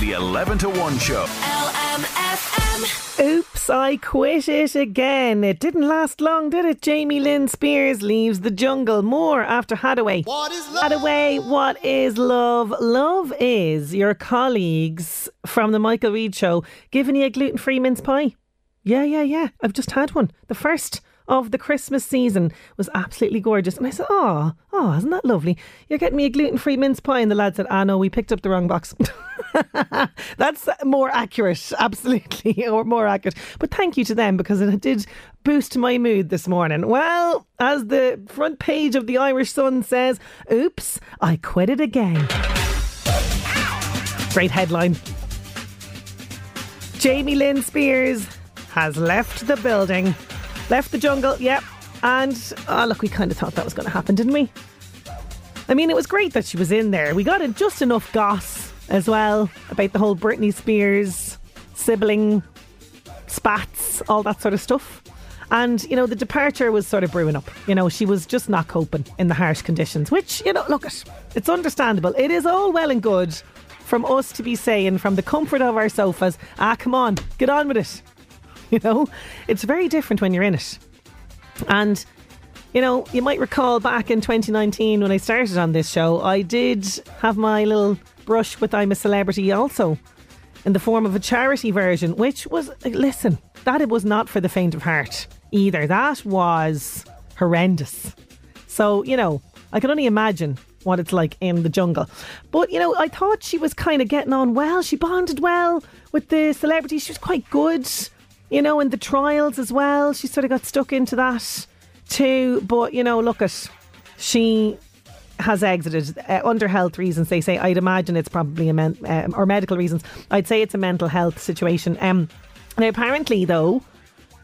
The 11 to 1 show. Oops, I quit it again. It didn't last long, did it? Jamie Lynn Spears leaves the jungle. More after Haddaway. What is love? Haddaway, what is love? Love is your colleagues from the Michael Reade show giving you a gluten free mince pie. Yeah, yeah, yeah. I've just had one. The first of the Christmas season was absolutely gorgeous. And I said, Oh, oh, isn't that lovely? You're getting me a gluten free mince pie. And the lad said, Ah, no, we picked up the wrong box. That's more accurate, absolutely, or more accurate. But thank you to them because it did boost my mood this morning. Well, as the front page of the Irish Sun says, Oops, I quit it again. Great headline. Jamie Lynn Spears has left the building. Left the jungle, yep. And, oh, look, we kind of thought that was going to happen, didn't we? I mean, it was great that she was in there. We got in just enough goss as well about the whole Britney Spears sibling spats, all that sort of stuff. And, you know, the departure was sort of brewing up. You know, she was just not coping in the harsh conditions, which, you know, look, it, it's understandable. It is all well and good from us to be saying, from the comfort of our sofas, ah, come on, get on with it. You know, it's very different when you're in it. And, you know, you might recall back in 2019 when I started on this show, I did have my little brush with I'm a Celebrity also in the form of a charity version, which was, listen, that it was not for the faint of heart either. That was horrendous. So, you know, I can only imagine what it's like in the jungle. But, you know, I thought she was kind of getting on well. She bonded well with the celebrities. She was quite good you know, in the trials as well. She sort of got stuck into that too. But, you know, look at, she has exited uh, under health reasons. They say, I'd imagine it's probably a men- um, or medical reasons. I'd say it's a mental health situation. Um, now, apparently, though,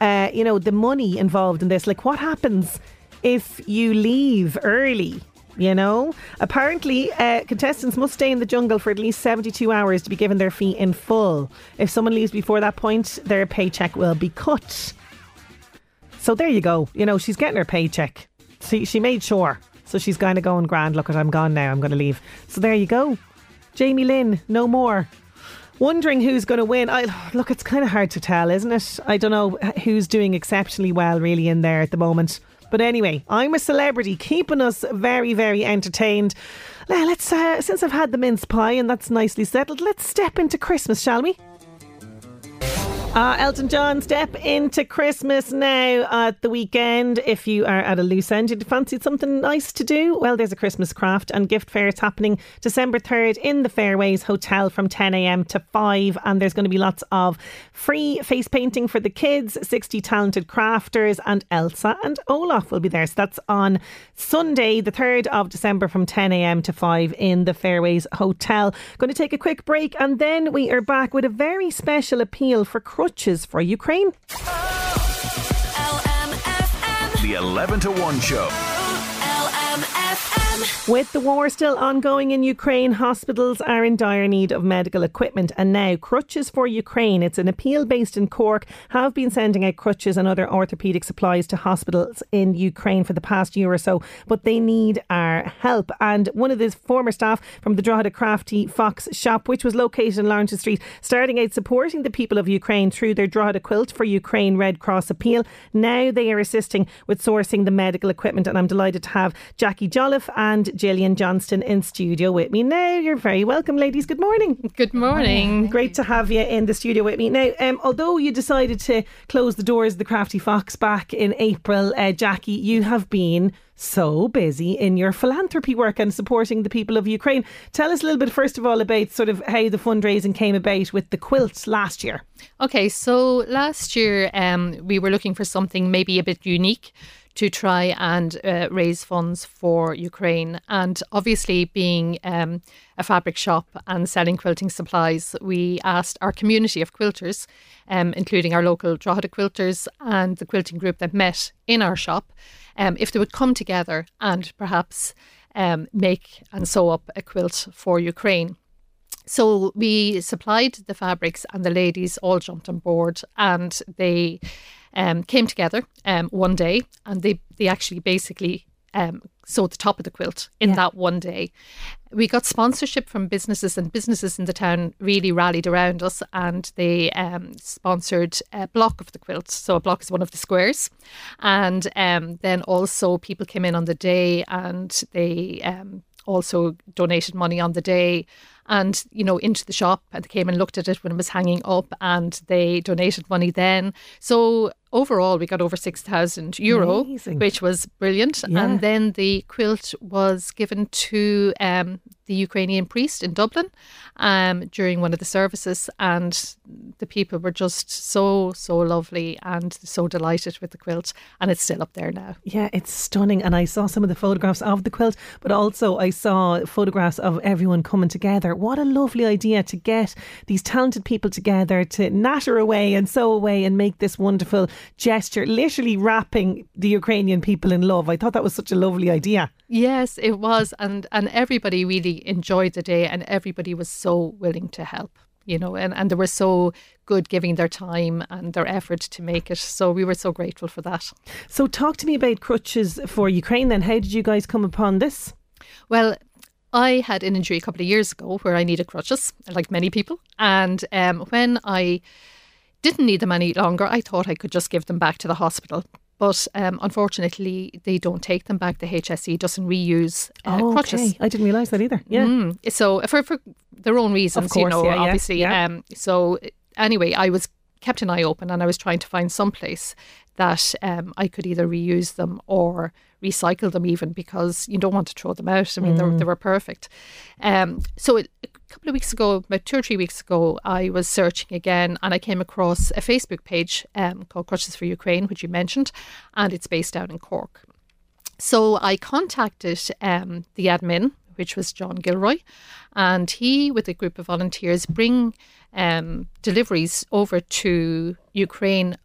uh, you know, the money involved in this, like what happens if you leave early? You know, apparently, uh, contestants must stay in the jungle for at least 72 hours to be given their fee in full. If someone leaves before that point, their paycheck will be cut. So there you go. You know, she's getting her paycheck. See, she made sure. So she's kind of going grand. Look, I'm gone now. I'm going to leave. So there you go. Jamie Lynn, no more. Wondering who's going to win. I look. It's kind of hard to tell, isn't it? I don't know who's doing exceptionally well, really, in there at the moment. But anyway, I'm a celebrity, keeping us very, very entertained. Let's, uh, since I've had the mince pie and that's nicely settled, let's step into Christmas, shall we? Uh, Elton John, step into Christmas now at the weekend. If you are at a loose end, you'd fancy something nice to do, well, there's a Christmas craft and gift fair. It's happening December 3rd in the Fairways Hotel from 10am to 5. And there's going to be lots of free face painting for the kids, 60 talented crafters, and Elsa and Olaf will be there. So that's on Sunday, the 3rd of December from 10am to 5 in the Fairways Hotel. Going to take a quick break and then we are back with a very special appeal for crutches for Ukraine. The 11 to 1 show. With the war still ongoing in Ukraine, hospitals are in dire need of medical equipment. And now, Crutches for Ukraine, it's an appeal based in Cork, have been sending out crutches and other orthopaedic supplies to hospitals in Ukraine for the past year or so. But they need our help. And one of the former staff from the Drogheda Crafty Fox shop, which was located in Lawrence Street, starting out supporting the people of Ukraine through their Drogheda Quilt for Ukraine Red Cross appeal. Now they are assisting with sourcing the medical equipment. And I'm delighted to have Jackie Jolliffe and Gillian Johnston in studio with me now. You're very welcome, ladies. Good morning. Good morning. Great to have you in the studio with me. Now, um, although you decided to close the doors of the Crafty Fox back in April, uh, Jackie, you have been so busy in your philanthropy work and supporting the people of Ukraine. Tell us a little bit, first of all, about sort of how the fundraising came about with the quilts last year. Okay, so last year um, we were looking for something maybe a bit unique to try and uh, raise funds for Ukraine. And obviously, being um, a fabric shop and selling quilting supplies, we asked our community of quilters, um, including our local Drogheda quilters and the quilting group that met in our shop, um, if they would come together and perhaps um, make and sew up a quilt for Ukraine. So we supplied the fabrics, and the ladies all jumped on board, and they um, came together um, one day, and they they actually basically um, sewed the top of the quilt in Yeah. that one day. We got sponsorship from businesses, and businesses in the town really rallied around us, and they um, sponsored a block of the quilt. So a block is one of the squares, and um, then also people came in on the day, and they um, also donated money on the day and you know into the shop and they came and looked at it when it was hanging up and they donated money then so overall we got over 6000 euro Amazing. which was brilliant Yeah. and then the quilt was given to um, the Ukrainian priest in Dublin um, during one of the services and the people were just so so lovely and so delighted with the quilt and it's still up there now Yeah, it's stunning. And I saw some of the photographs of the quilt, but also I saw photographs of everyone coming together. What a lovely idea to get these talented people together to natter away and sew away and make this wonderful gesture, literally wrapping the Ukrainian people in love. I thought that was such a lovely idea. Yes, it was, and and everybody really enjoyed the day, and everybody was so willing to help. You know, and, and they were so good giving their time and their effort to make it. So we were so grateful for that. So, talk to me about crutches for Ukraine then. How did you guys come upon this? Well, I had an injury a couple of years ago where I needed crutches, like many people. And um, when I didn't need them any longer, I thought I could just give them back to the hospital. But um, unfortunately, they don't take them back. The HSE doesn't reuse uh, Oh, crutches. okay. I didn't realise that either. Yeah. Mm. So for for their own reasons, you course, know, yeah, obviously. yeah. Um. So anyway, I was kept an eye open, and I was trying to find some place that um I could either reuse them or recycle them, even because you don't want to throw them out. I mean, they, they were perfect. Um. So it, a couple of weeks ago, about two or three weeks ago, I was searching again, and I came across a Facebook page um called Crutches for Ukraine, which you mentioned, and it's based out in Cork. So I contacted um, the admin, which was John Gilroy, and he, with a group of volunteers, bring um, deliveries over to Ukraine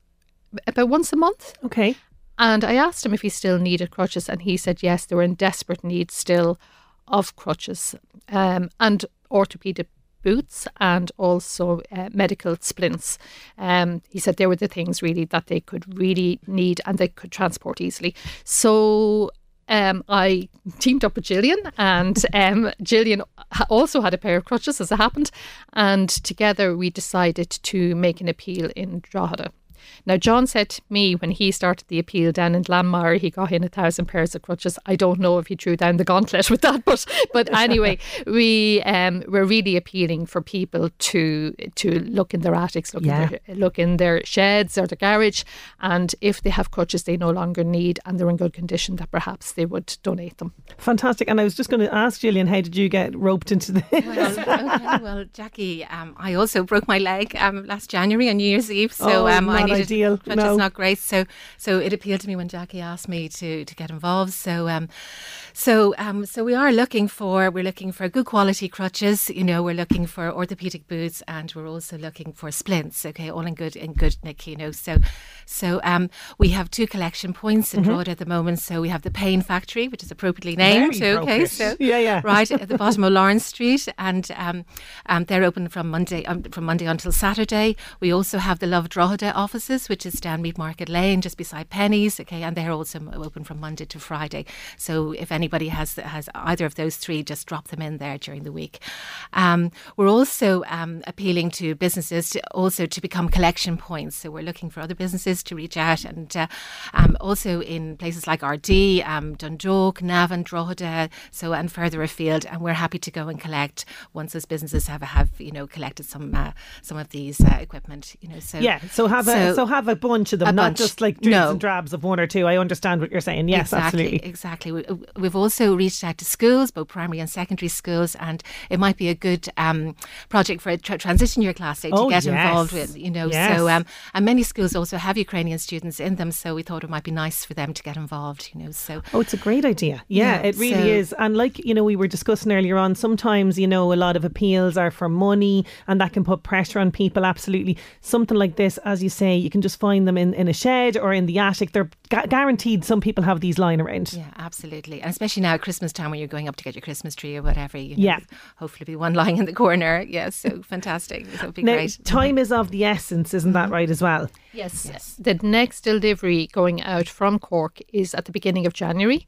about once a month. Okay. And I asked him if he still needed crutches, and he said yes, they were in desperate need still of crutches um, and orthopedic boots and also uh, medical splints. Um, he said they were the things really that they could really need and they could transport easily. So um, I teamed up with Gillian, and um, Gillian also had a pair of crutches as it happened, and together we decided to make an appeal in Drogheda. Now, John said to me when he started the appeal down in Glanmire, he got in a thousand pairs of crutches. I don't know if he threw down the gauntlet with that, but but anyway, we um, we're really appealing for people to to look in their attics, look Yeah. in their look in their sheds or the garage, and if they have crutches they no longer need and they're in good condition, that perhaps they would donate them. Fantastic. And I was just going to ask Gillian, how did you get roped into this? Well, okay, well, Jackie, um, I also broke my leg um, last January on New Year's Eve, so Oh, um, I not needed ideal, crutches, no. not great. So, so it appealed to me when Jackie asked me to to get involved. So, um, so, um, so we are looking for we're looking for good quality crutches. You know, we're looking for orthopedic boots, and we're also looking for splints. Okay, all in good in good nick. You know, so so um, we have two collection points in Drogheda at the moment. So we have the Pain Factory, which is appropriately named. Very okay, appropriate. so Yeah, yeah. right at the bottom of Lawrence Street, and um, um, they're open from Monday um, from Monday until Saturday. We also have the Love Drogheda offices, which is down Mead Market Lane, just beside Penneys. Okay, and they're also open from Monday to Friday. So if anybody has has either of those three, just drop them in there during the week. Um, we're also um, appealing to businesses to also to become collection points. So we're looking for other businesses to reach out, and uh, um, also in places like Ardee, um, Dundalk, Navan, Drogheda, so and further afield. And we're happy to go and collect once those businesses have have you know collected some uh, some of these uh, equipment. You know, so Yeah, so have a, So, have a bunch of them, not bunch. just like dribs No. and drabs of one or two. I understand what you're saying. Yes, exactly, absolutely. Exactly. We, we've also reached out to schools, both primary and secondary schools, and it might be a good um, project for a tra- transition year class day to Oh, get yes. involved with. You know, Yes. so um, and many schools also have Ukrainian students in them, so we thought it might be nice for them to get involved. You know, so Oh, it's a great idea. Yeah, Yeah, it really so- is. And like, you know, we were discussing earlier on, sometimes, you know, a lot of appeals are for money and that can put pressure on people. Absolutely. Something like this, as you say, you can just find them in, in a shed or in the attic. They're gu- guaranteed some people have these lying around. Yeah, absolutely. And especially now at Christmas time when you're going up to get your Christmas tree or whatever. You know, Yeah. Hopefully be one lying in the corner. Yeah, so fantastic. That would be Now, great. time is of the essence, isn't that right as well? Yes. Yes. The next delivery going out from Cork is at the beginning of January.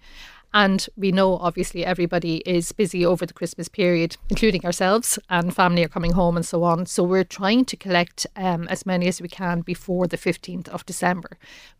And we know obviously everybody is busy over the Christmas period, including ourselves, and family are coming home and so on. So we're trying to collect um, as many as we can before the 15th of December.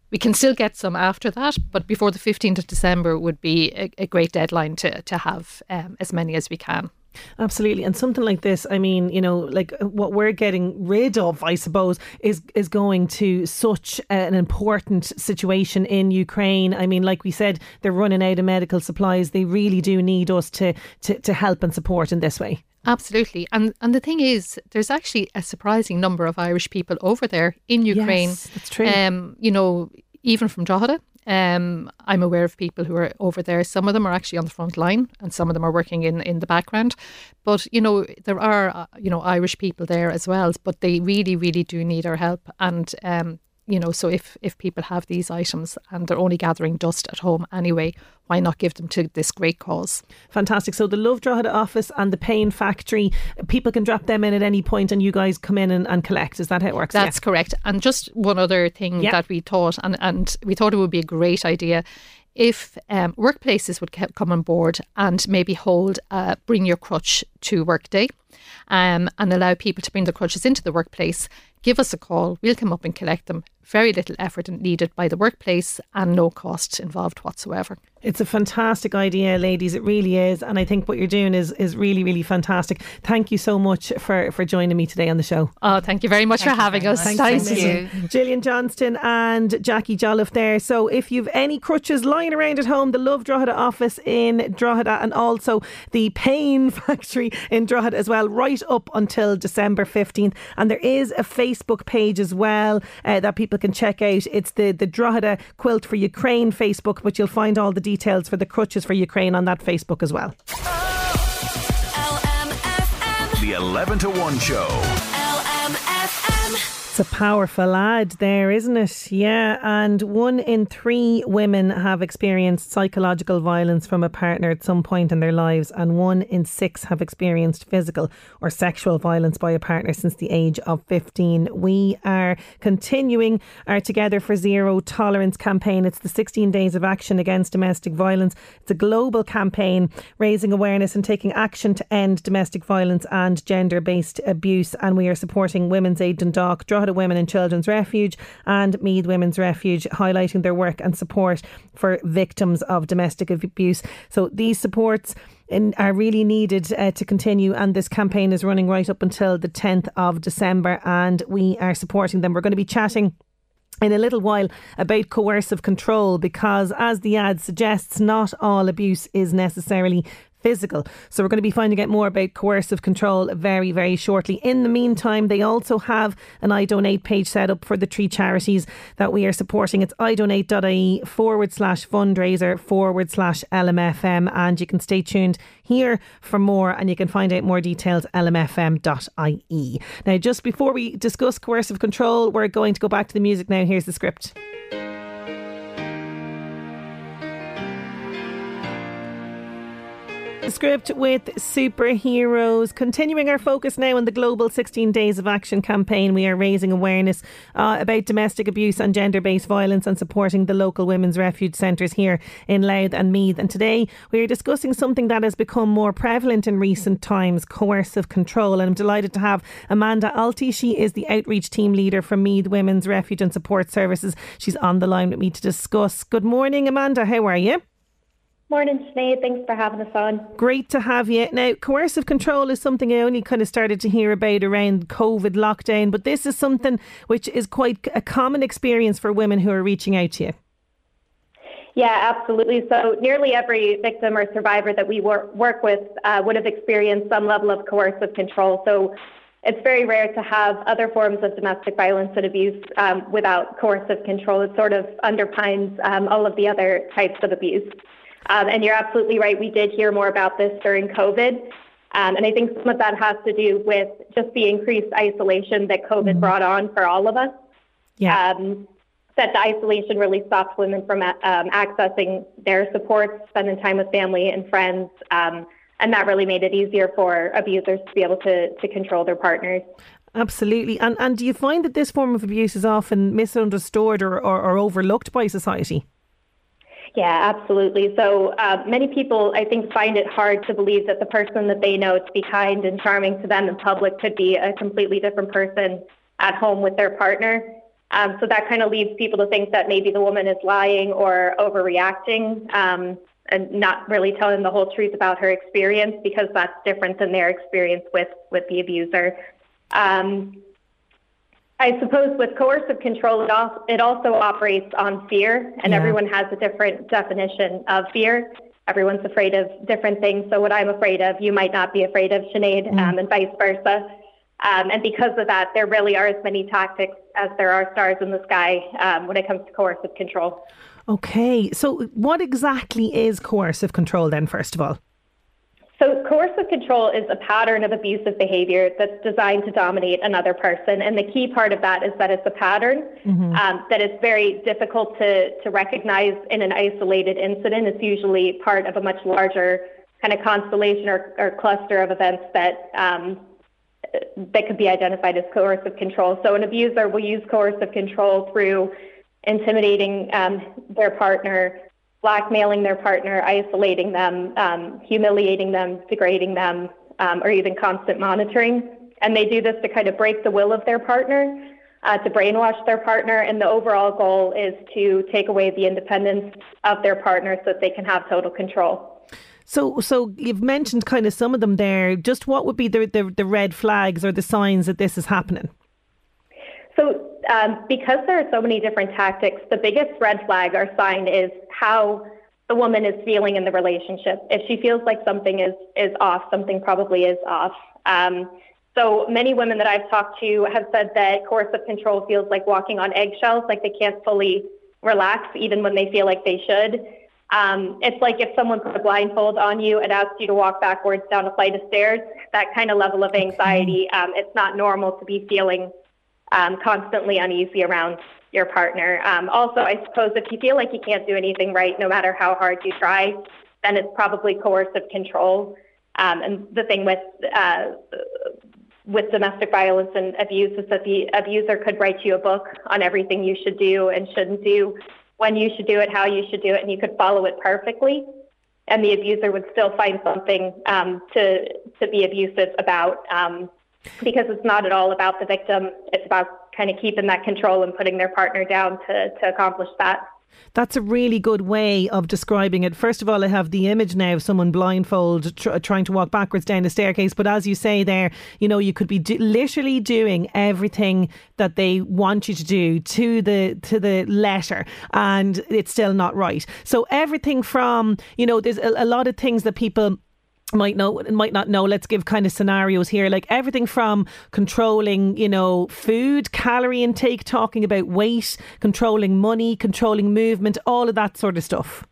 We can still get some after that, but before the 15th of December would be a, a great deadline to, to have um, as many as we can. Absolutely, and something like this, I mean, you know, like uh, what we're getting rid of, I suppose, is is going to such an important situation in Ukraine. I mean, like we said, they're running out of medical supplies. They really do need us to to, to help and support in this way. Absolutely. And and the thing is, there's actually a surprising number of Irish people over there in Ukraine. Yes, that's true. Um, you know, even from Drogheda. Um, I'm aware of people who are over there. Some of them are actually on the front line, and some of them are working in, in the background. But you know, there are uh, you know Irish people there as well. But they really, really do need our help. And um, you know, so if if people have these items and they're only gathering dust at home anyway, why not give them to this great cause? Fantastic. So the Love Drogheda office and the Pain Factory, people can drop them in at any point, and you guys come in and, and collect. Is that how it works? That's correct. And just one other thing Yeah. that we thought, and, and we thought it would be a great idea if um, workplaces would come on board and maybe hold a bring your crutch to work day um, and allow people to bring their crutches into the workplace. Give us a call. We'll come up and collect them. Very little effort needed by the workplace and no cost involved whatsoever. It's a fantastic idea, ladies. It really is, and I think what you're doing is is really, really fantastic. Thank you so much for for joining me today on the show. Oh, thank you very much Thank for having us. much. Thanks. Thank you. Gillian Johnston and Jackie Jolliffe there. So if you've any crutches lying around at home, the Love Drogheda office in Drogheda and also the Pain Factory in Drogheda as well, right up until December 15th. And there is a Facebook page as well uh, that people can check out. It's the, the Drogheda Quilt for Ukraine Facebook, but you'll find all the details for the crutches for Ukraine on that Facebook as well. The 11 to 1 show. It's a powerful ad there, isn't it? Yeah, and one in three women have experienced psychological violence from a partner at some point in their lives, and one in six have experienced physical or sexual violence by a partner since the age of 15. We are continuing our Together for Zero Tolerance campaign. It's the 16 days of action against domestic violence. It's a global campaign raising awareness and taking action to end domestic violence and gender based abuse. And we are supporting Women's Aid Dundalk, Drogheda Women and Children's Refuge, and Meath Women's Refuge, highlighting their work and support for victims of domestic abuse. So these supports are really needed uh, to continue. And this campaign is running right up until the 10th of December, and we are supporting them. We're going to be chatting in a little while about coercive control because, as the ad suggests, not all abuse is necessarily physical. So we're going to be finding out more about coercive control very, very shortly. In the meantime, they also have an I Donate page set up for the three charities that we are supporting. It's idonate.ie forward slash fundraiser forward slash LMFM. And you can stay tuned here for more and you can find out more details lmfm.ie. Now, just before we discuss coercive control, we're going to go back to the music now. Here's the script. The script with superheroes. Continuing our focus now on the global 16 Days of Action campaign, we are raising awareness uh, about domestic abuse and gender based violence and supporting the local women's refuge centres here in Louth and Meath. And today we are discussing something that has become more prevalent in recent times coercive control. And I'm delighted to have Amanda Alty. She is the outreach team leader for Meath Women's Refuge and Support Services. She's on the line with me to discuss. Good morning, Amanda. How are you? Morning, Sinead. Thanks for having us on. Great to have you. Now, coercive control is something I only kind of started to hear about around COVID lockdown, but this is something which is quite a common experience for women who are reaching out to you. Yeah, absolutely. So, nearly every victim or survivor that we work, work with uh, would have experienced some level of coercive control. So, it's very rare to have other forms of domestic violence and abuse um, without coercive control. It sort of underpins um, all of the other types of abuse. Um, and you're absolutely right. We did hear more about this during COVID. Um, and I think some of that has to do with just the increased isolation that COVID mm-hmm. brought on for all of us. Yeah. Um, that the isolation really stops women from um, accessing their support, spending time with family and friends. Um, and that really made it easier for abusers to be able to, to control their partners. Absolutely. And, and do you find that this form of abuse is often misunderstood or, or, or overlooked by society? Yeah, absolutely. So uh, many people, I think, find it hard to believe that the person that they know to be kind and charming to them in public could be a completely different person at home with their partner. Um, so that kind of leads people to think that maybe the woman is lying or overreacting um, and not really telling the whole truth about her experience because that's different than their experience with, with the abuser. Um, I suppose with coercive control, it, also, it also operates on fear, and yeah. everyone has a different definition of fear. Everyone's afraid of different things. So, what I'm afraid of, you might not be afraid of, Sinead, mm. um, and vice versa. Um, and because of that, there really are as many tactics as there are stars in the sky um, when it comes to coercive control. Okay, so what exactly is coercive control then, first of all? So, coercive control is a pattern of abusive behavior that's designed to dominate another person. And the key part of that is that it's a pattern mm-hmm. um, that is very difficult to, to recognize in an isolated incident. It's usually part of a much larger kind of constellation or, or cluster of events that. Um, that could be identified as coercive control. So, an abuser will use coercive control through intimidating um, their partner, blackmailing their partner, isolating them, um, humiliating them, degrading them, um, or even constant monitoring. And they do this to kind of break the will of their partner, uh, to brainwash their partner. And the overall goal is to take away the independence of their partner so that they can have total control. So, so you've mentioned kind of some of them there. Just what would be the, the, the red flags or the signs that this is happening? So, um, because there are so many different tactics, the biggest red flag or sign is how the woman is feeling in the relationship. If she feels like something is is off, something probably is off. Um, so many women that I've talked to have said that coercive control feels like walking on eggshells, like they can't fully relax even when they feel like they should. Um, it's like if someone put a blindfold on you and asked you to walk backwards down a flight of stairs. That kind of level of anxiety. Um, it's not normal to be feeling um, constantly uneasy around your partner. Um, also, I suppose if you feel like you can't do anything right, no matter how hard you try, then it's probably coercive control. Um, and the thing with uh, with domestic violence and abuse is that the abuser could write you a book on everything you should do and shouldn't do, when you should do it, how you should do it, and you could follow it perfectly. And the abuser would still find something um, to to be abusive about. Um, because it's not at all about the victim. It's about kind of keeping that control and putting their partner down to, to accomplish that. That's a really good way of describing it. First of all, I have the image now of someone blindfold tr- trying to walk backwards down a staircase. But as you say there, you know, you could be do- literally doing everything that they want you to do to the to the letter, and it's still not right. So everything from you know, there's a, a lot of things that people might know might not know. Let's give kind of scenarios here. Like everything from controlling you know food calorie intake talking about weight controlling money controlling movement all of that sort of stuff.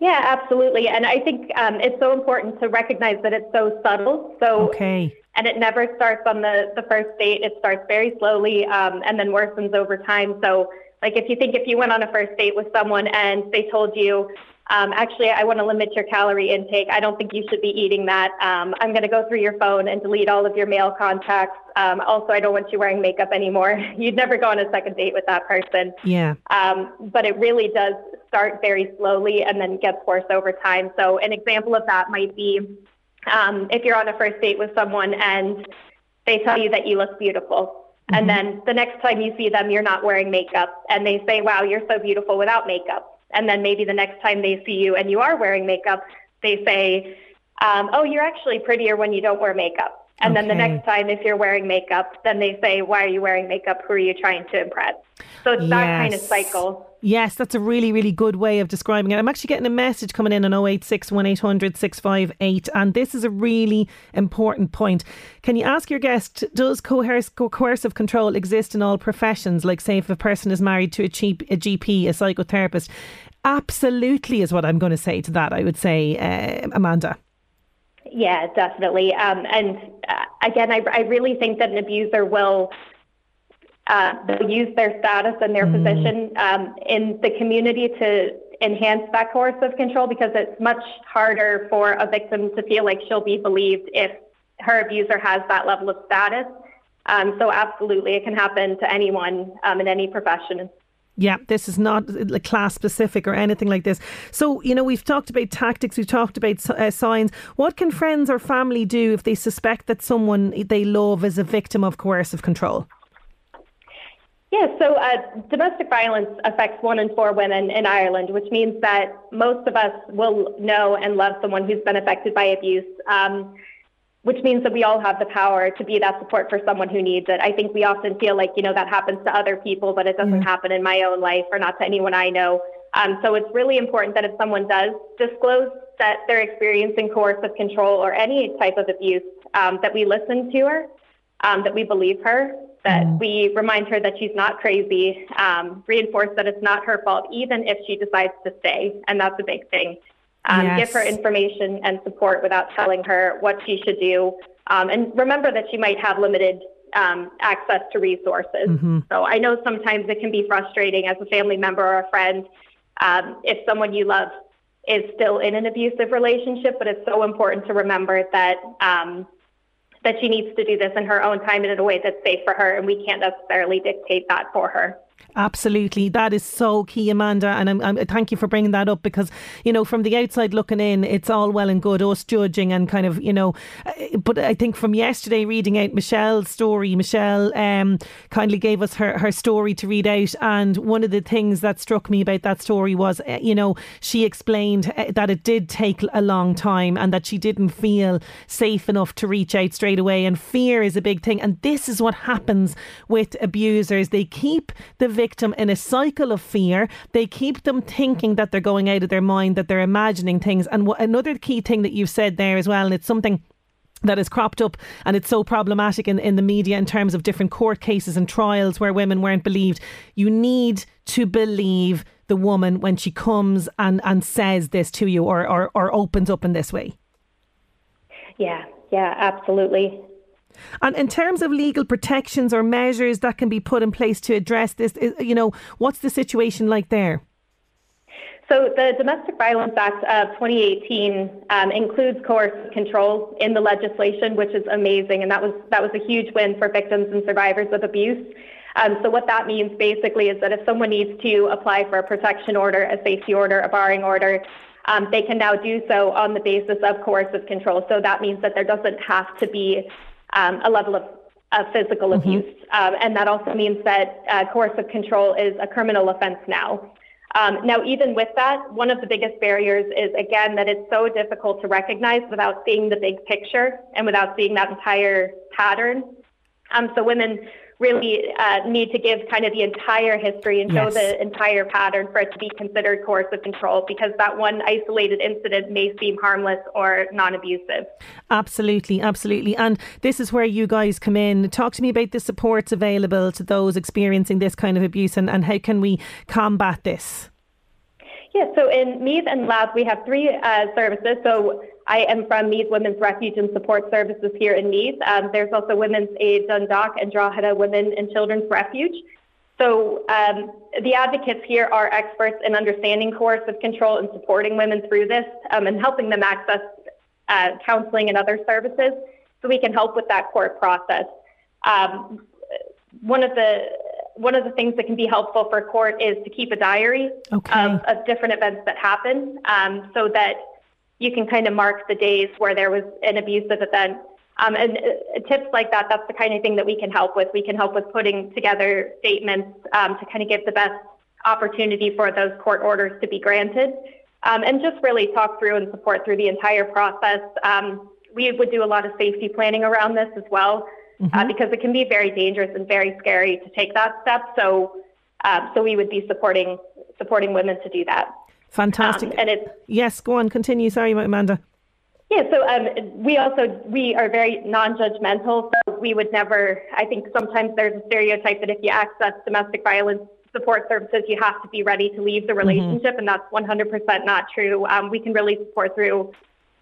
Yeah absolutely. And i think um, it's so important to recognize that it's so subtle. So okay. And it never starts on the the first date. It starts very slowly um, and then worsens over time. So like if you think if you went on a first date with someone and they told you um, actually, I want to limit your calorie intake. I don't think you should be eating that. Um, I'm going to go through your phone and delete all of your male contacts. Um, also, I don't want you wearing makeup anymore. You'd never go on a second date with that person. Yeah. Um, but it really does start very slowly and then gets worse over time. So, an example of that might be um, if you're on a first date with someone and they tell you that you look beautiful. Mm-hmm. And then the next time you see them, you're not wearing makeup. And they say, wow, you're so beautiful without makeup And then maybe the next time they see you and you are wearing makeup, they say, um, oh, you're actually prettier when you don't wear makeup. And okay. then the next time, if you're wearing makeup, then they say, Why are you wearing makeup? Who are you trying to impress? So it's yes. that kind of cycle. Yes, that's a really, really good way of describing it. I'm actually getting a message coming in on 086 1800 658, and this is a really important point. Can you ask your guest, does coercive control exist in all professions? Like, say, if a person is married to a, cheap, a GP, a psychotherapist? Absolutely, is what I'm going to say to that, I would say, uh, Amanda. Yeah, definitely. Um, and uh, again, I, I really think that an abuser will uh, use their status and their mm. position um, in the community to enhance that coercive control because it's much harder for a victim to feel like she'll be believed if her abuser has that level of status. Um, so, absolutely, it can happen to anyone um, in any profession. Yeah, this is not class specific or anything like this. So, you know, we've talked about tactics, we've talked about uh, signs. What can friends or family do if they suspect that someone they love is a victim of coercive control? Yeah, so uh, domestic violence affects one in four women in Ireland, which means that most of us will know and love someone who's been affected by abuse. Um, which means that we all have the power to be that support for someone who needs it. I think we often feel like, you know, that happens to other people, but it doesn't yeah. happen in my own life or not to anyone I know. Um, so it's really important that if someone does disclose that they're experiencing coercive control or any type of abuse, um, that we listen to her, um, that we believe her, that mm. we remind her that she's not crazy, um, reinforce that it's not her fault, even if she decides to stay. And that's a big thing um, yes. give her information and support without telling her what she should do. Um, and remember that she might have limited um, access to resources. Mm-hmm. So I know sometimes it can be frustrating as a family member or a friend um, if someone you love is still in an abusive relationship, but it's so important to remember that um, that she needs to do this in her own time and in a way that's safe for her, and we can't necessarily dictate that for her. Absolutely, that is so key, Amanda, and I'm, I'm, thank you for bringing that up because you know from the outside looking in, it's all well and good us judging and kind of you know, uh, but I think from yesterday reading out Michelle's story, Michelle um, kindly gave us her her story to read out, and one of the things that struck me about that story was uh, you know she explained uh, that it did take a long time and that she didn't feel safe enough to reach out straight away, and fear is a big thing, and this is what happens with abusers; they keep the victim in a cycle of fear. They keep them thinking that they're going out of their mind, that they're imagining things. And w- another key thing that you've said there as well, and it's something that has cropped up and it's so problematic in, in the media in terms of different court cases and trials where women weren't believed. You need to believe the woman when she comes and, and says this to you or, or, or opens up in this way. Yeah, yeah, absolutely. And in terms of legal protections or measures that can be put in place to address this, you know, what's the situation like there? So the Domestic Violence Act of 2018 um, includes coercive control in the legislation, which is amazing, and that was that was a huge win for victims and survivors of abuse. Um, so what that means basically is that if someone needs to apply for a protection order, a safety order, a barring order, um, they can now do so on the basis of coercive control. So that means that there doesn't have to be um, a level of, of physical mm-hmm. abuse. Um, and that also means that uh, coercive control is a criminal offense now. Um, now, even with that, one of the biggest barriers is, again, that it's so difficult to recognize without seeing the big picture and without seeing that entire pattern. Um, so women really uh, need to give kind of the entire history and show yes. the entire pattern for it to be considered coercive control because that one isolated incident may seem harmless or non abusive. Absolutely, absolutely. And this is where you guys come in. Talk to me about the supports available to those experiencing this kind of abuse and, and how can we combat this? Yeah, so in Meath and Louth, we have three uh, services. So I am from Meath Women's Refuge and Support Services here in Meath. Um, there's also Women's Aid Dundalk and Drogheda Women and Children's Refuge. So um, the advocates here are experts in understanding coercive control and supporting women through this um, and helping them access uh, counseling and other services so we can help with that court process. Um, one of the one of the things that can be helpful for court is to keep a diary okay. of, of, different events that happen um, so that you can kind of mark the days where there was an abusive event. Um, and uh, tips like that, that's the kind of thing that we can help with. We can help with putting together statements um, to kind of give the best opportunity for those court orders to be granted. Um, and just really talk through and support through the entire process. Um, we would do a lot of safety planning around this as well, uh, mm-hmm. uh, because it can be very dangerous and very scary to take that step. So, uh, so we would be supporting supporting women to do that. Fantastic. Um, and it's yes, go on, continue. Sorry, Amanda. Yeah, so um, we also we are very non-judgmental. So we would never. I think sometimes there's a stereotype that if you access domestic violence support services, you have to be ready to leave the mm-hmm. relationship, mm-hmm. and that's 100% not true. Um, we can really support through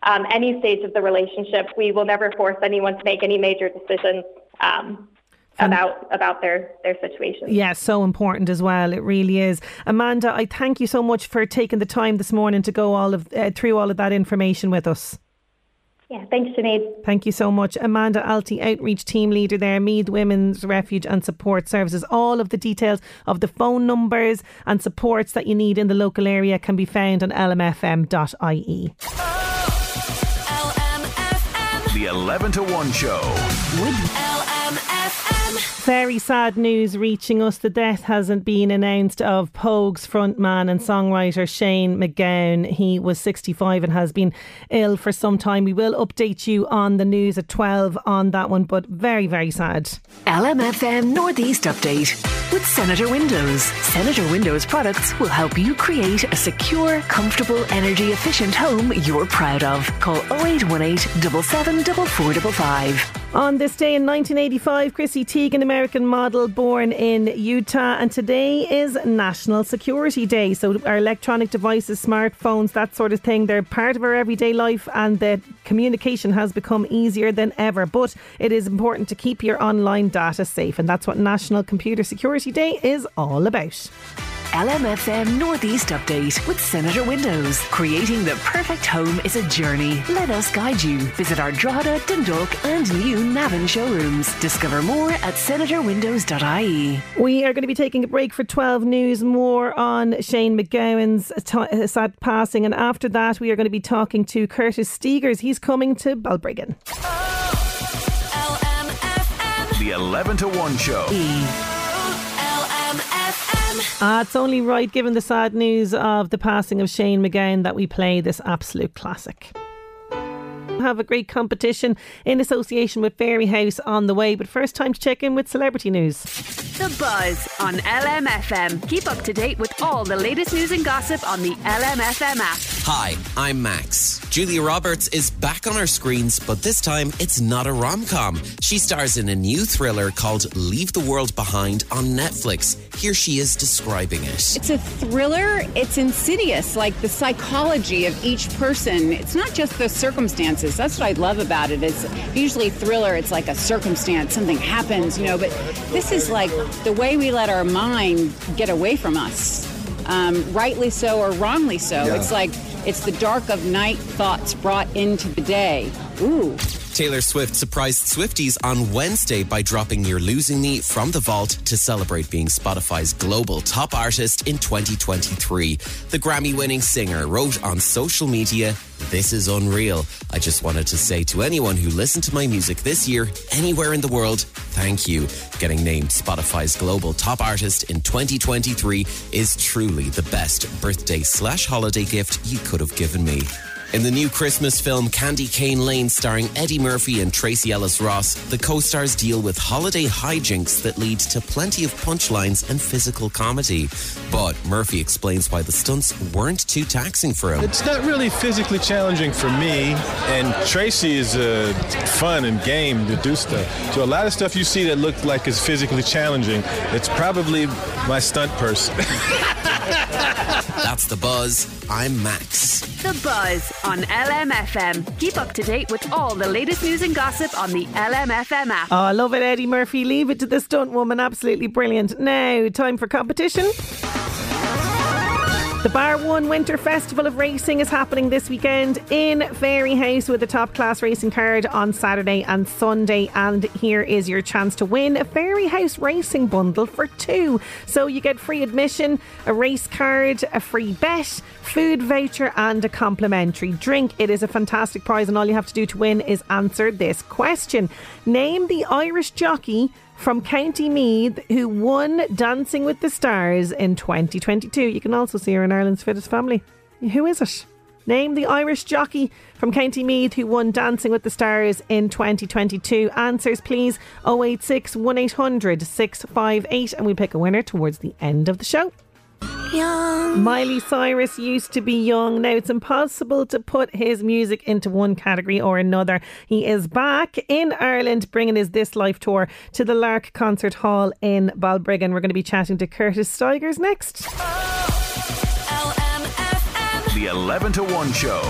um, any stage of the relationship. We will never force anyone to make any major decisions. Um, about about their their situation. Yeah, so important as well. It really is. Amanda, I thank you so much for taking the time this morning to go all of uh, through all of that information with us. Yeah, thanks, Sinead. Thank you so much. Amanda Alty, Outreach Team Leader there, Meath Women's Refuge and Support Services. All of the details of the phone numbers and supports that you need in the local area can be found on lmfm.ie. Oh, LMFM. The 11 to 1 show. With very sad news reaching us. The death hasn't been announced of Pogues frontman and songwriter Shane MacGowan. He was 65 and has been ill for some time. We will update you on the news at 12 on that one, but very, very sad. LMFM Northeast Update with Senator Windows. Senator Windows products will help you create a secure, comfortable, energy efficient home you're proud of. Call 0818 774455. On this day in 1985, Chrissy Teigen, American model born in Utah, and today is National Security Day. So, our electronic devices, smartphones, that sort of thing, they're part of our everyday life, and the communication has become easier than ever. But it is important to keep your online data safe, and that's what National Computer Security Day is all about. LMFM Northeast Update with Senator Windows. Creating the perfect home is a journey. Let us guide you. Visit our Drogheda, Dundalk, and new Navan showrooms. Discover more at senatorwindows.ie. We are going to be taking a break for 12 news, more on Shane MacGowan's t- sad passing, and after that, we are going to be talking to Curtis Stigers. He's coming to Balbriggan. Oh, LMFM. The 11 to 1 show. E. Uh, it's only right, given the sad news of the passing of Shane MacGowan, that we play this absolute classic have a great competition in association with Fairyhouse on the way. But first, time to check in with celebrity news. The Buzz on LMFM. Keep up to date with all the latest news and gossip on the LMFM app. Hi, I'm Max. Julia Roberts is back on our screens, but this time it's not a rom com. She stars in a new thriller called Leave the World Behind on Netflix. Here she is describing it. It's a thriller, it's insidious, like the psychology of each person. It's not just the circumstances. That's what I love about it. It's usually thriller, it's like a circumstance, something happens, you know, but this is like the way we let our mind get away from us. Um, rightly so or wrongly so. Yeah. It's like it's the dark of night thoughts brought into the day. Ooh. Taylor Swift surprised Swifties on Wednesday by dropping You're Losing Me from the vault to celebrate being Spotify's global top artist in 2023. The Grammy winning singer wrote on social media, This is unreal. I just wanted to say to anyone who listened to my music this year, anywhere in the world, thank you. Getting named Spotify's global top artist in 2023 is truly the best birthday slash holiday gift you could have given me. In the new Christmas film Candy Cane Lane, starring Eddie Murphy and Tracee Ellis Ross, the co stars deal with holiday hijinks that lead to plenty of punchlines and physical comedy. But Murphy explains why the stunts weren't too taxing for him. It's not really physically challenging for me, and Tracee is uh, fun and game to do stuff. So a lot of stuff you see that look like is physically challenging, it's probably my stunt person. That's the buzz. I'm Max. The buzz on LMFM. Keep up to date with all the latest news and gossip on the LMFM app. Oh, I love it, Eddie Murphy. Leave it to the stunt woman. Absolutely brilliant. Now, time for competition. The Bar One Winter Festival of Racing is happening this weekend in Fairyhouse with a top class racing card on Saturday and Sunday. And here is your chance to win a Fairyhouse racing bundle for two. So you get free admission, a race card, a free bet, food voucher, and a complimentary drink. It is a fantastic prize, and all you have to do to win is answer this question Name the Irish jockey from County Meath who won Dancing with the Stars in 2022. You can also see her in Ireland's Fittest Family. Who is it? Name the Irish jockey from County Meath who won Dancing with the Stars in 2022. Answers, please 086 1800 658, and we pick a winner towards the end of the show. Young. Miley Cyrus used to be young. Now it's impossible to put his music into one category or another. He is back in Ireland bringing his This Life tour to the Lark Concert Hall in Balbriggan. We're going to be chatting to Curtis Stigers next. The 11 to 1 show.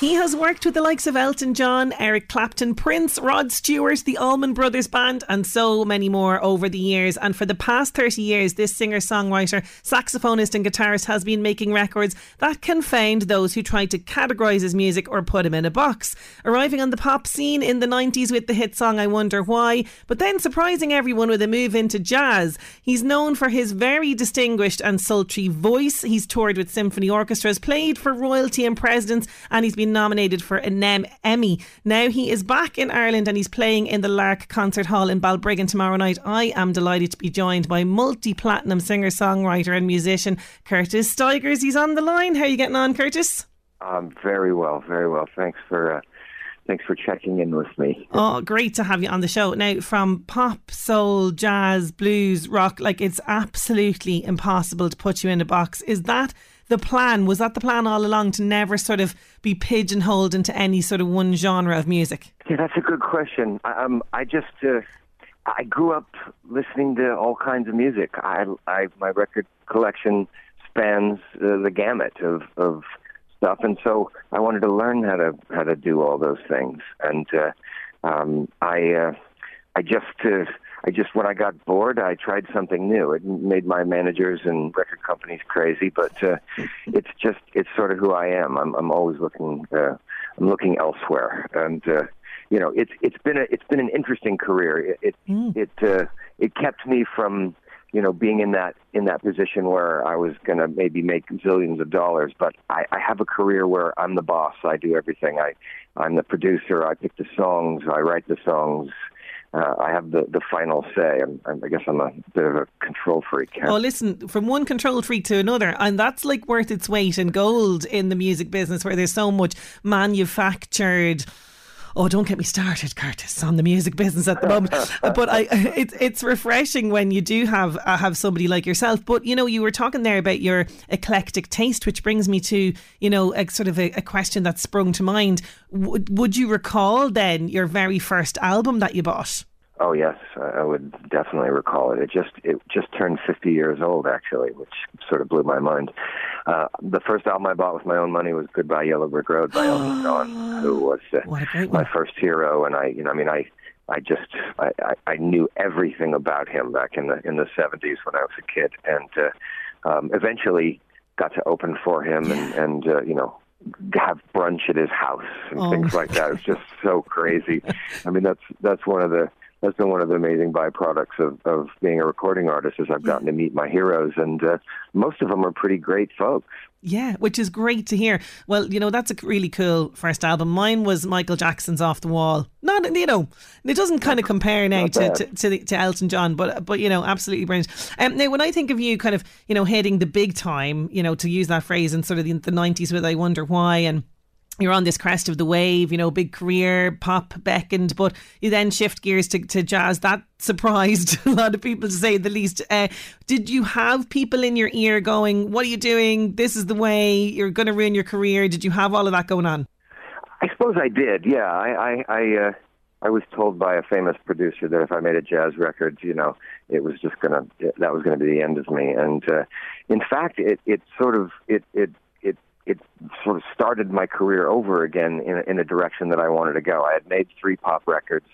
He has worked with the likes of Elton John, Eric Clapton, Prince, Rod Stewart, the Allman Brothers Band, and so many more over the years. And for the past 30 years, this singer songwriter, saxophonist, and guitarist has been making records that confound those who try to categorise his music or put him in a box. Arriving on the pop scene in the 90s with the hit song I Wonder Why, but then surprising everyone with a move into jazz. He's known for his very distinguished and sultry voice. He's toured with symphony orchestras, played for royalty and presidents, and he's been been nominated for an Emmy. Now he is back in Ireland and he's playing in the Lark Concert Hall in Balbriggan tomorrow night. I am delighted to be joined by multi platinum singer, songwriter, and musician Curtis Stigers. He's on the line. How are you getting on, Curtis? Um, very well, very well. Thanks for. Uh, thanks for checking in with me. Oh, great to have you on the show. Now, from pop, soul, jazz, blues, rock, like it's absolutely impossible to put you in a box. Is that the plan? Was that the plan all along to never sort of be pigeonholed into any sort of one genre of music? Yeah, that's a good question. I, um, I just uh, I grew up listening to all kinds of music. I, I my record collection spans uh, the gamut of of stuff, and so I wanted to learn how to how to do all those things. And uh, um, I uh, I just uh, I just when I got bored, I tried something new. It made my managers and record companies crazy, but uh, it's just it's sort of who I am. I'm I'm always looking uh, I'm looking elsewhere, and uh, you know it's it's been a it's been an interesting career. It it mm. it, uh, it kept me from you know being in that in that position where I was going to maybe make zillions of dollars, but I, I have a career where I'm the boss. I do everything. I I'm the producer. I pick the songs. I write the songs uh, I have the, the final say. I'm, i guess I'm a bit of a control freak. Oh, listen, from one control freak to another, and that's like worth its weight in gold in the music business, where there's so much manufactured oh, don't get me started, Curtis, on the music business at the moment. but I, it's it's refreshing when you do have uh, have somebody like yourself. But you know, you were talking there about your eclectic taste, which brings me to you know a sort of a, a question that sprung to mind. W- would you recall then your very first album that you bought? Oh yes, I would definitely recall it. It just it just turned 50 years old actually, which sort of blew my mind. Uh, the first album I bought with my own money was "Goodbye Yellow Brick Road" by Elton John, who was uh, my first hero. And I, you know, I mean, I I just I, I, I knew everything about him back in the in the 70s when I was a kid, and uh, um, eventually got to open for him and and uh, you know have brunch at his house and oh. things like that. It's just so crazy. I mean, that's that's one of the that's been one of the amazing byproducts of, of being a recording artist is I've gotten to meet my heroes and uh, most of them are pretty great folks. Yeah, which is great to hear. Well, you know, that's a really cool first album. Mine was Michael Jackson's Off the Wall. Not, you know, it doesn't kind of compare now to, to, to, to, Elton John, but, but you know, absolutely brilliant. Um, now, when I think of you kind of, you know, hitting the big time, you know, to use that phrase in sort of the, the 90s with I Wonder Why and you're on this crest of the wave, you know, big career, pop beckoned, but you then shift gears to, to jazz. That surprised a lot of people, to say the least. Uh, did you have people in your ear going, What are you doing? This is the way you're going to ruin your career? Did you have all of that going on? I suppose I did, yeah. I, I, I, uh, I was told by a famous producer that if I made a jazz record, you know, it was just gonna that was gonna be the end of me. And uh, in fact, it it sort of it it it sort of started my career over again in, in a direction that I wanted to go. I had made three pop records.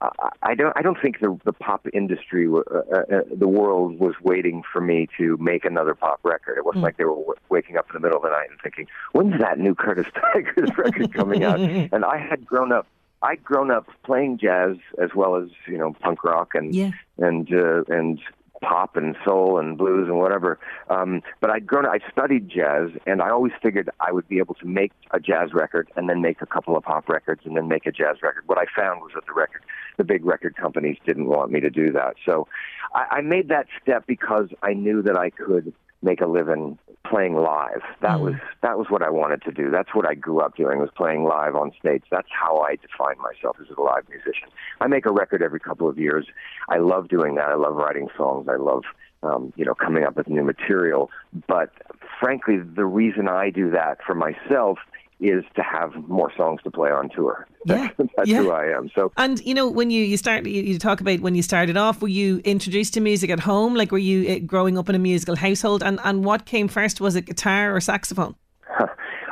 Uh, I don't. I don't think the the pop industry, uh, uh, uh, the world, was waiting for me to make another pop record. It wasn't mm. like they were w- waking up in the middle of the night and thinking, "When's that new Curtis Stigers record coming out?" and I had grown up. I'd grown up playing jazz as well as you know punk rock and yeah. and uh, and pop and soul and blues and whatever. Um, but I'd grown, I studied jazz, and I always figured I would be able to make a jazz record and then make a couple of pop records and then make a jazz record. What I found was that the record the big record companies didn't want me to do that. So I, I made that step because I knew that I could make a living playing live. That mm. was that was what I wanted to do. That's what I grew up doing was playing live on stage. That's how I define myself as a live musician. I make a record every couple of years. I love doing that. I love writing songs. I love um, you know coming up with new material. But frankly, the reason I do that for myself is to have more songs to play on tour. Yeah, that's yeah. who I am. So, and you know, when you you start, you, you, talk about when you started off. Were you introduced to music at home? Like, were you uh, growing up in a musical household? And and what came first? Was it guitar or saxophone?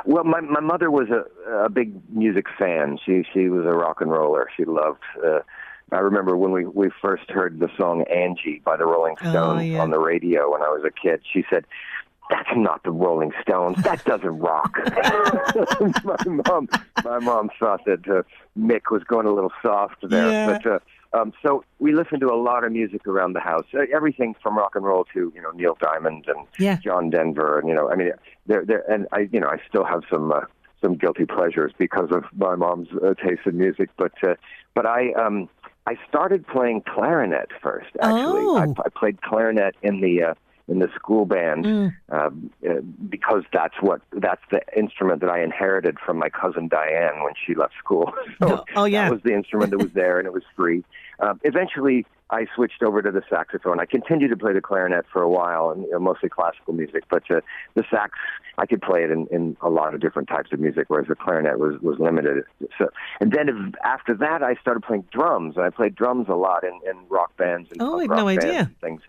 Well, my my mother was a a big music fan. She she was a rock and roller. She loved. Uh, I remember when we we first heard the song Angie by the Rolling oh, Stones oh, yeah. on the radio when I was a kid. She said, that's not the Rolling Stones. That doesn't rock. my mom, my mom thought that uh, Mick was going a little soft there, yeah. but uh, um, so we listened to a lot of music around the house. Uh, everything from rock and roll to you know Neil Diamond and yeah. John Denver, and you know, I mean, there, there, and I, you know, I still have some uh, some guilty pleasures because of my mom's uh, taste in music, but uh, but I um I started playing clarinet first. Actually, oh. I, I played clarinet in the uh, in the school band mm. uh, because that's what that's the instrument that I inherited from my cousin Diane when she left school. So oh, oh yeah, that was the instrument that was there and it was free. Uh, eventually, I switched over to the saxophone. I continued to play the clarinet for a while, and you know, mostly classical music. But uh, the sax, I could play it in, in a lot of different types of music, whereas the clarinet was was limited. So, and then if, after that, I started playing drums, and I played drums a lot in, in rock bands and oh, I had no idea things.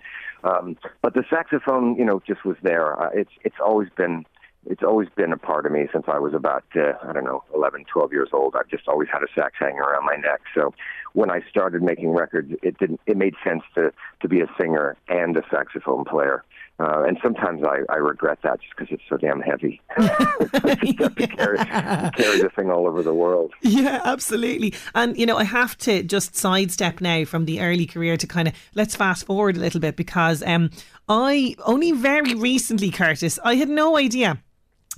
Um, but the saxophone, you know, just was there. Uh, it's it's always been it's always been a part of me since I was about uh, I don't know 11, 12 years old. I've just always had a sax hanging around my neck. So when I started making records, it didn't it made sense to to be a singer and a saxophone player. Uh, and sometimes I, I regret that just because it's so damn heavy. to carry, carry the thing all over the world. Yeah, absolutely. And, you know, I have to just sidestep now from the early career to kind of let's fast forward a little bit because um, I only very recently, Curtis, I had no idea.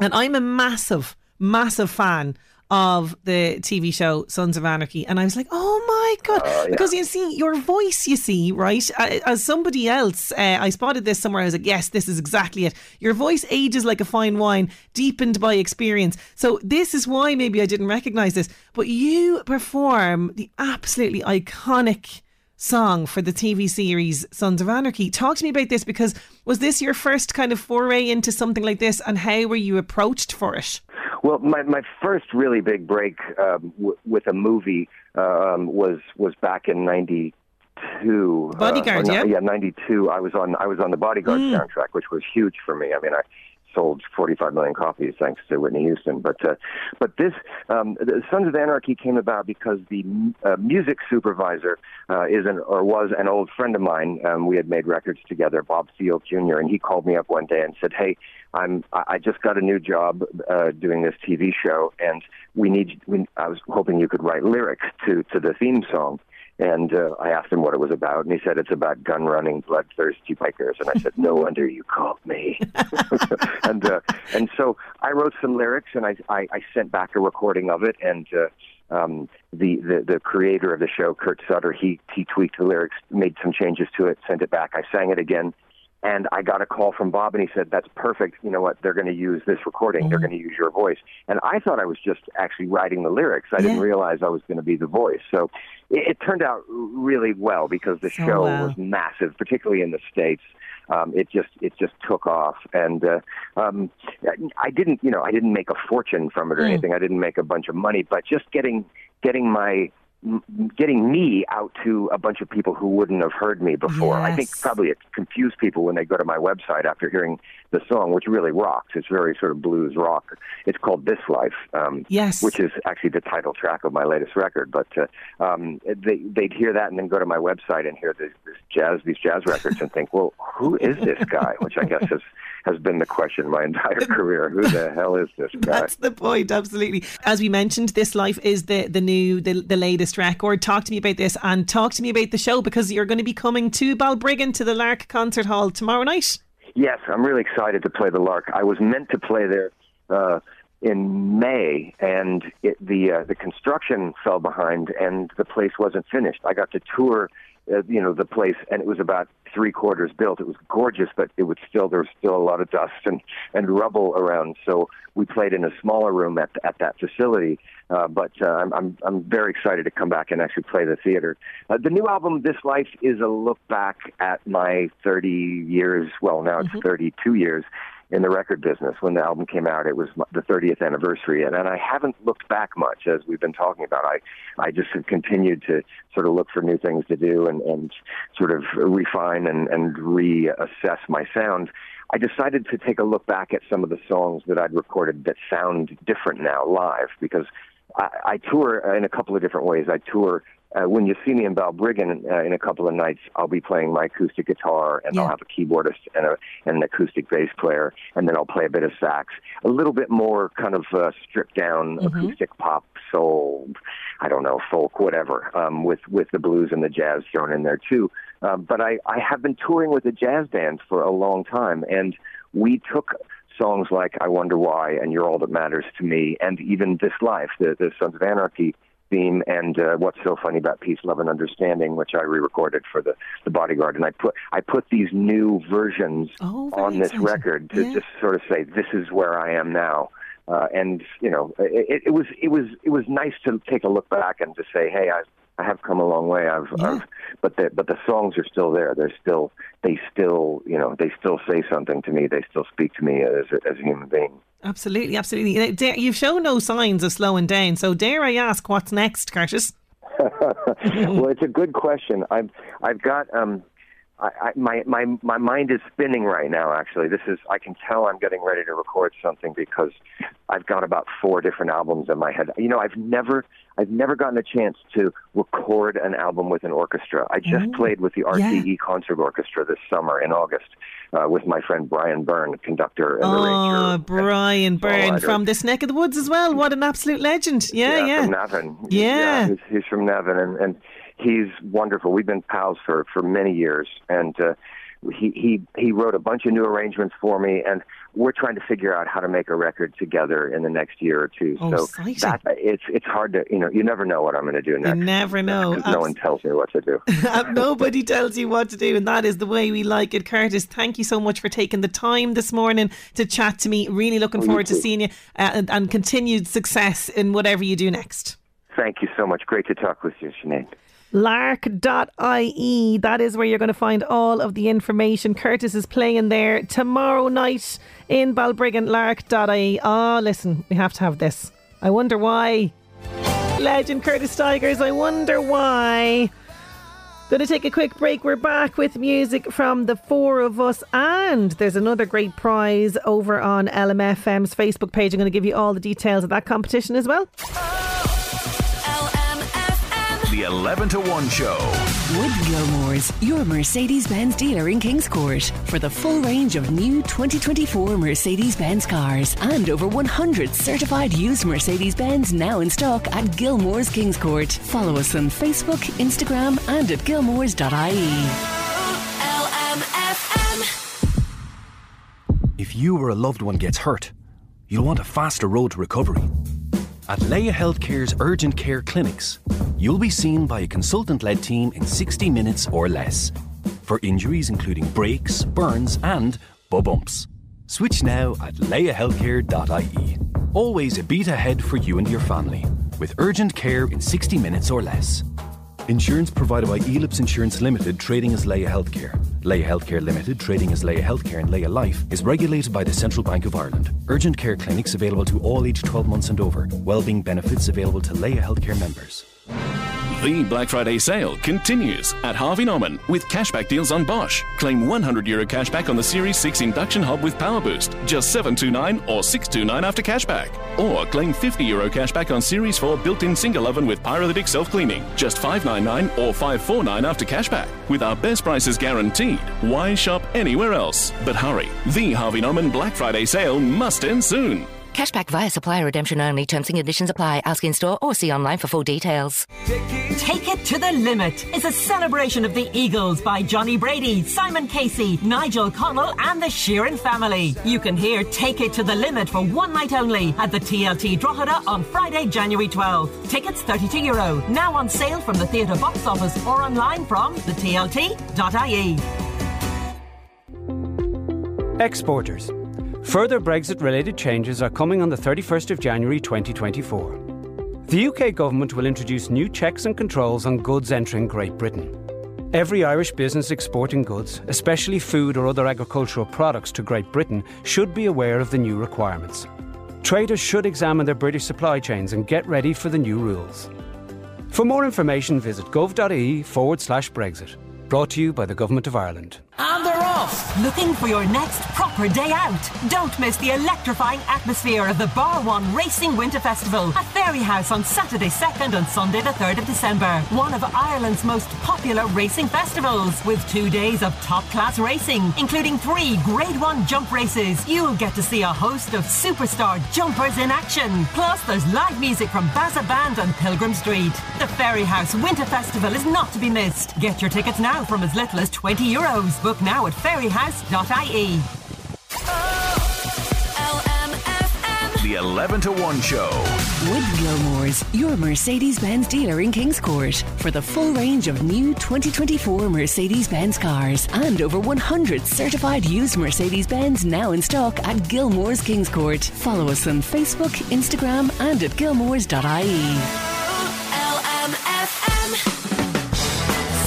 And I'm a massive, massive fan of the TV show Sons of Anarchy, and I was like, "Oh my god!" Uh, yeah. Because you see, your voice, you see, right? As somebody else, uh, I spotted this somewhere. I was like, "Yes, this is exactly it." Your voice ages like a fine wine, deepened by experience. So this is why maybe I didn't recognize this, but you perform the absolutely iconic song for the TV series Sons of Anarchy. Talk to me about this because was this your first kind of foray into something like this, and how were you approached for it? Well, my my first really big break um, w- with a movie um, was was back in '92. Bodyguard, uh, yeah, yeah, '92. I was on I was on the Bodyguard mm. soundtrack, which was huge for me. I mean, I sold 45 million copies thanks to Whitney Houston. But uh, but this um, Sons of Anarchy came about because the uh, music supervisor uh, is an or was an old friend of mine. Um, we had made records together, Bob Thiele Jr. And he called me up one day and said, "Hey, I'm I just got a new job uh, doing this TV show, and we need. We, I was hoping you could write lyrics to to the theme song." And uh, I asked him what it was about, and he said it's about gun running, bloodthirsty bikers. And I said, no wonder you called me. and uh, and so I wrote some lyrics, and I, I I sent back a recording of it, and uh, um, the, the the creator of the show, Kurt Sutter, he he tweaked the lyrics, made some changes to it, sent it back. I sang it again, and I got a call from Bob, and he said, "That's perfect. You know what? They're going to use this recording. Mm-hmm. They're going to use your voice." And I thought I was just actually writing the lyrics. I yeah. didn't realize I was going to be the voice. So it, it turned out really well because the so show was massive, particularly in the states. Um, it just it just took off, and uh, um, I didn't you know I didn't make a fortune from it or Mm. anything. I didn't make a bunch of money, but just getting getting my getting me out to a bunch of people who wouldn't have heard me before. I think probably it confused people when they go to my website after hearing the song, which really rocks. It's very sort of blues rock. It's called This Life, um, Yes. which is actually the title track of my latest record. But uh, um, they, they'd hear that and then go to my website and hear this, this jazz, these jazz records, and think, well, who is this guy? Which I guess has has been the question my entire career. Who the hell is this guy? That's the point, absolutely. As we mentioned, this life is the the new the, the latest record. Talk to me about this and talk to me about the show because you're going to be coming to Balbriggan to the Lark Concert Hall tomorrow night. Yes, I'm really excited to play the Lark. I was meant to play there uh, in May, and it, the uh, the construction fell behind, and the place wasn't finished. I got to tour, uh, you know, the place, and it was about three quarters built. It was gorgeous, but it was still there was still a lot of dust and and rubble around. So we played in a smaller room at at that facility. Uh, but uh, I'm, I'm I'm very excited to come back and actually play the theater. Uh, the new album, This Life, is a look back at my 30 years. Well, now it's mm-hmm. 32 years in the record business. When the album came out, it was the 30th anniversary, and, and I haven't looked back much as we've been talking about. I I just have continued to sort of look for new things to do and and sort of refine and and reassess my sound. I decided to take a look back at some of the songs that I'd recorded that sound different now live because I, I tour in a couple of different ways. I tour uh, when you see me in Balbriggan uh, in a couple of nights, I'll be playing my acoustic guitar, and yeah. I'll have a keyboardist and, a, and an acoustic bass player, and then I'll play a bit of sax. A little bit more kind of uh, stripped down mm-hmm. acoustic pop, soul, I don't know, folk, whatever, um, with with the blues and the jazz thrown in there too. Um, but I I have been touring with a jazz band for a long time, and we took songs like "I Wonder Why" and "You're All That Matters to Me," and even "This Life," the, the Sons of Anarchy theme and uh, what's so funny about peace love and understanding which i re-recorded for the the bodyguard and i put i put these new versions oh, on this record to yeah. just sort of say this is where i am now uh, and you know it, it was it was it was nice to take a look back and to say hey i I have come a long way. I've, yeah. I've but the but the songs are still there. They're still they still you know they still say something to me. They still speak to me as a, as a human being. Absolutely, absolutely. You've shown no signs of slowing down. So dare I ask, what's next, Curtis? well, it's a good question. I've I've got um, I, I, my my my mind is spinning right now. Actually, this is I can tell I'm getting ready to record something because I've got about four different albums in my head. You know, I've never I've never gotten a chance to record an album with an orchestra. I just mm. played with the RTÉ yeah. Concert Orchestra this summer in August uh, with my friend Brian Byrne, conductor and oh, arranger. Brian Byrne from this neck of the woods as well. What an absolute legend! Yeah, yeah, yeah. from Navan. Yeah, yeah he's, he's from Navan, and and he's wonderful. We've been pals for for many years, and uh, he he he wrote a bunch of new arrangements for me, and we're trying to figure out how to make a record together in the next year or two. Oh, so exciting. that it's it's hard to you know you never know what I'm going to do next. You never know. Abs- no one tells me what to do. Nobody tells you what to do, and that is the way we like it. Curtis, thank you so much for taking the time this morning to chat to me. Really looking forward to seeing you uh, and, and continued success in whatever you do next. Thank you so much. Great to talk with you, Sinead lark.ie. That is where you're going to find all of the information. Curtis is playing there tomorrow night in Balbriggan, lark.ie. Ah, oh, listen, we have to have this. I wonder why. Legend Curtis Stigers, I wonder why. Going to take a quick break. We're back with music from the four of us, and there's another great prize over on LMFM's Facebook page. I'm going to give you all the details of that competition as well. 11 to 1 show. Wood Gilmore's, your Mercedes Benz dealer in Kings Court. For the full range of new 2024 Mercedes Benz cars and over 100 certified used Mercedes Benz now in stock at Gilmore's Kings Court. Follow us on Facebook, Instagram, and at gilmores.ie. If you or a loved one gets hurt, you'll want a faster road to recovery. At Laya Healthcare's urgent care clinics, you'll be seen by a consultant led team in 60 minutes or less for injuries including breaks, burns, and bumps. Switch now at layahealthcare.ie. Always a beat ahead for you and your family with urgent care in 60 minutes or less. Insurance provided by Elips Insurance Limited, trading as Laya Healthcare. Laya Healthcare Limited, trading as Laya Healthcare and Laya Life, is regulated by the Central Bank of Ireland. Urgent care clinics available to all aged 12 months and over. Wellbeing benefits available to Laya Healthcare members. The Black Friday sale continues at Harvey Norman with cashback deals on Bosch. Claim 100 euro cashback on the Series 6 induction hob with power boost, just 729 or 629 after cashback. Or claim 50 euro cashback on Series 4 built-in single oven with pyrolytic self-cleaning, just 599 or 549 after cashback. With our best prices guaranteed, why shop anywhere else? But hurry, the Harvey Norman Black Friday sale must end soon. Cashback via supplier redemption only. Terms and conditions apply. Ask in store or see online for full details. Take It to the Limit is a celebration of the Eagles by Johnny Brady, Simon Casey, Nigel Connell, and the Sheeran family. You can hear Take It to the Limit for one night only at the TLT Drogheda on Friday, January 12th. Tickets 32 euro. Now on sale from the theatre box office or online from thetlt.ie. Exporters. Further Brexit related changes are coming on the 31st of January 2024. The UK government will introduce new checks and controls on goods entering Great Britain. Every Irish business exporting goods, especially food or other agricultural products to Great Britain, should be aware of the new requirements. Traders should examine their British supply chains and get ready for the new rules. For more information, visit gov.ie forward slash Brexit. Brought to you by the Government of Ireland. And they're off! Looking for your next proper day out? Don't miss the electrifying atmosphere of the Bar One Racing Winter Festival at Fairyhouse on Saturday 2nd and Sunday the 3rd of December. One of Ireland's most popular racing festivals with two days of top class racing, including three Grade 1 jump races. You'll get to see a host of superstar jumpers in action. Plus, there's live music from Baza Band and Pilgrim Street. The Fairyhouse Winter Festival is not to be missed. Get your tickets now from as little as 20 euros. Book now at fairyhouse.ie. The 11 to 1 show. With Gilmore's, your Mercedes Benz dealer in Kings Court. For the full range of new 2024 Mercedes Benz cars and over 100 certified used Mercedes Benz now in stock at Gilmore's Kings Court. Follow us on Facebook, Instagram, and at gilmores.ie.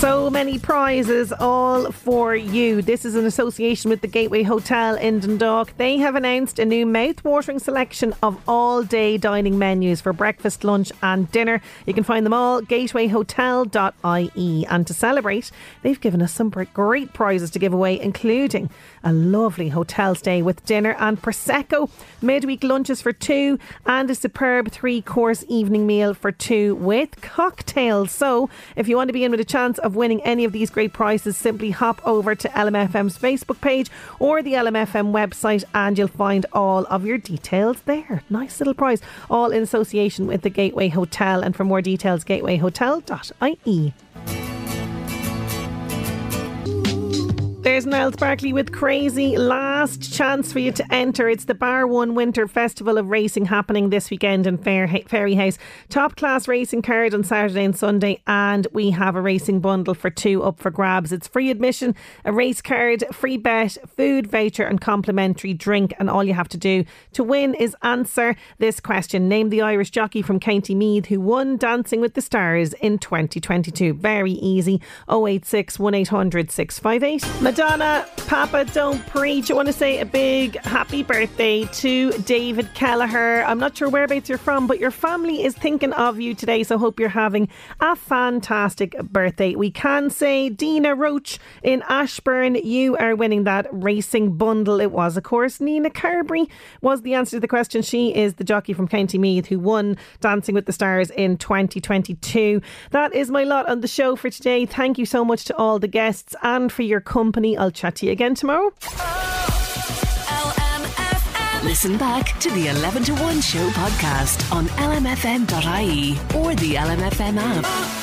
So many prizes, all for you. This is an association with the Gateway Hotel in Dundalk. They have announced a new mouth-watering selection of all-day dining menus for breakfast, lunch, and dinner. You can find them all gatewayhotel.ie. And to celebrate, they've given us some great prizes to give away, including a lovely hotel stay with dinner and prosecco, midweek lunches for two, and a superb three-course evening meal for two with cocktails. So, if you want to be in with a chance of winning any of these great prizes, simply hop over to LMFM's Facebook page or the LMFM website and you'll find all of your details there. Nice little prize, all in association with the Gateway Hotel. And for more details, gatewayhotel.ie. There's Niall Sparkley with Crazy. Last chance for you to enter. It's the Bar One Winter Festival of Racing happening this weekend in Fair, Fairyhouse. Top class racing card on Saturday and Sunday, and we have a racing bundle for two up for grabs. It's free admission, a race card, free bet, food voucher, and complimentary drink. And all you have to do to win is answer this question Name the Irish jockey from County Meath who won Dancing with the Stars in 2022. Very easy 086 1800 658. Madonna, Papa Don't Preach. I want to say a big happy birthday to David Kelleher. I'm not sure whereabouts you're from, but your family is thinking of you today, so hope you're having a fantastic birthday. We can say Dina Roach in Ashbourne, you are winning that racing bundle. It was, of course, Nina Carberry was the answer to the question. She is the jockey from County Meath who won Dancing with the Stars in 2022. That is my lot on the show for today. Thank you so much to all the guests and for your company. I'll chat to you again tomorrow. Listen back to the 11 to 1 show podcast on lmfm.ie or the LMFM app.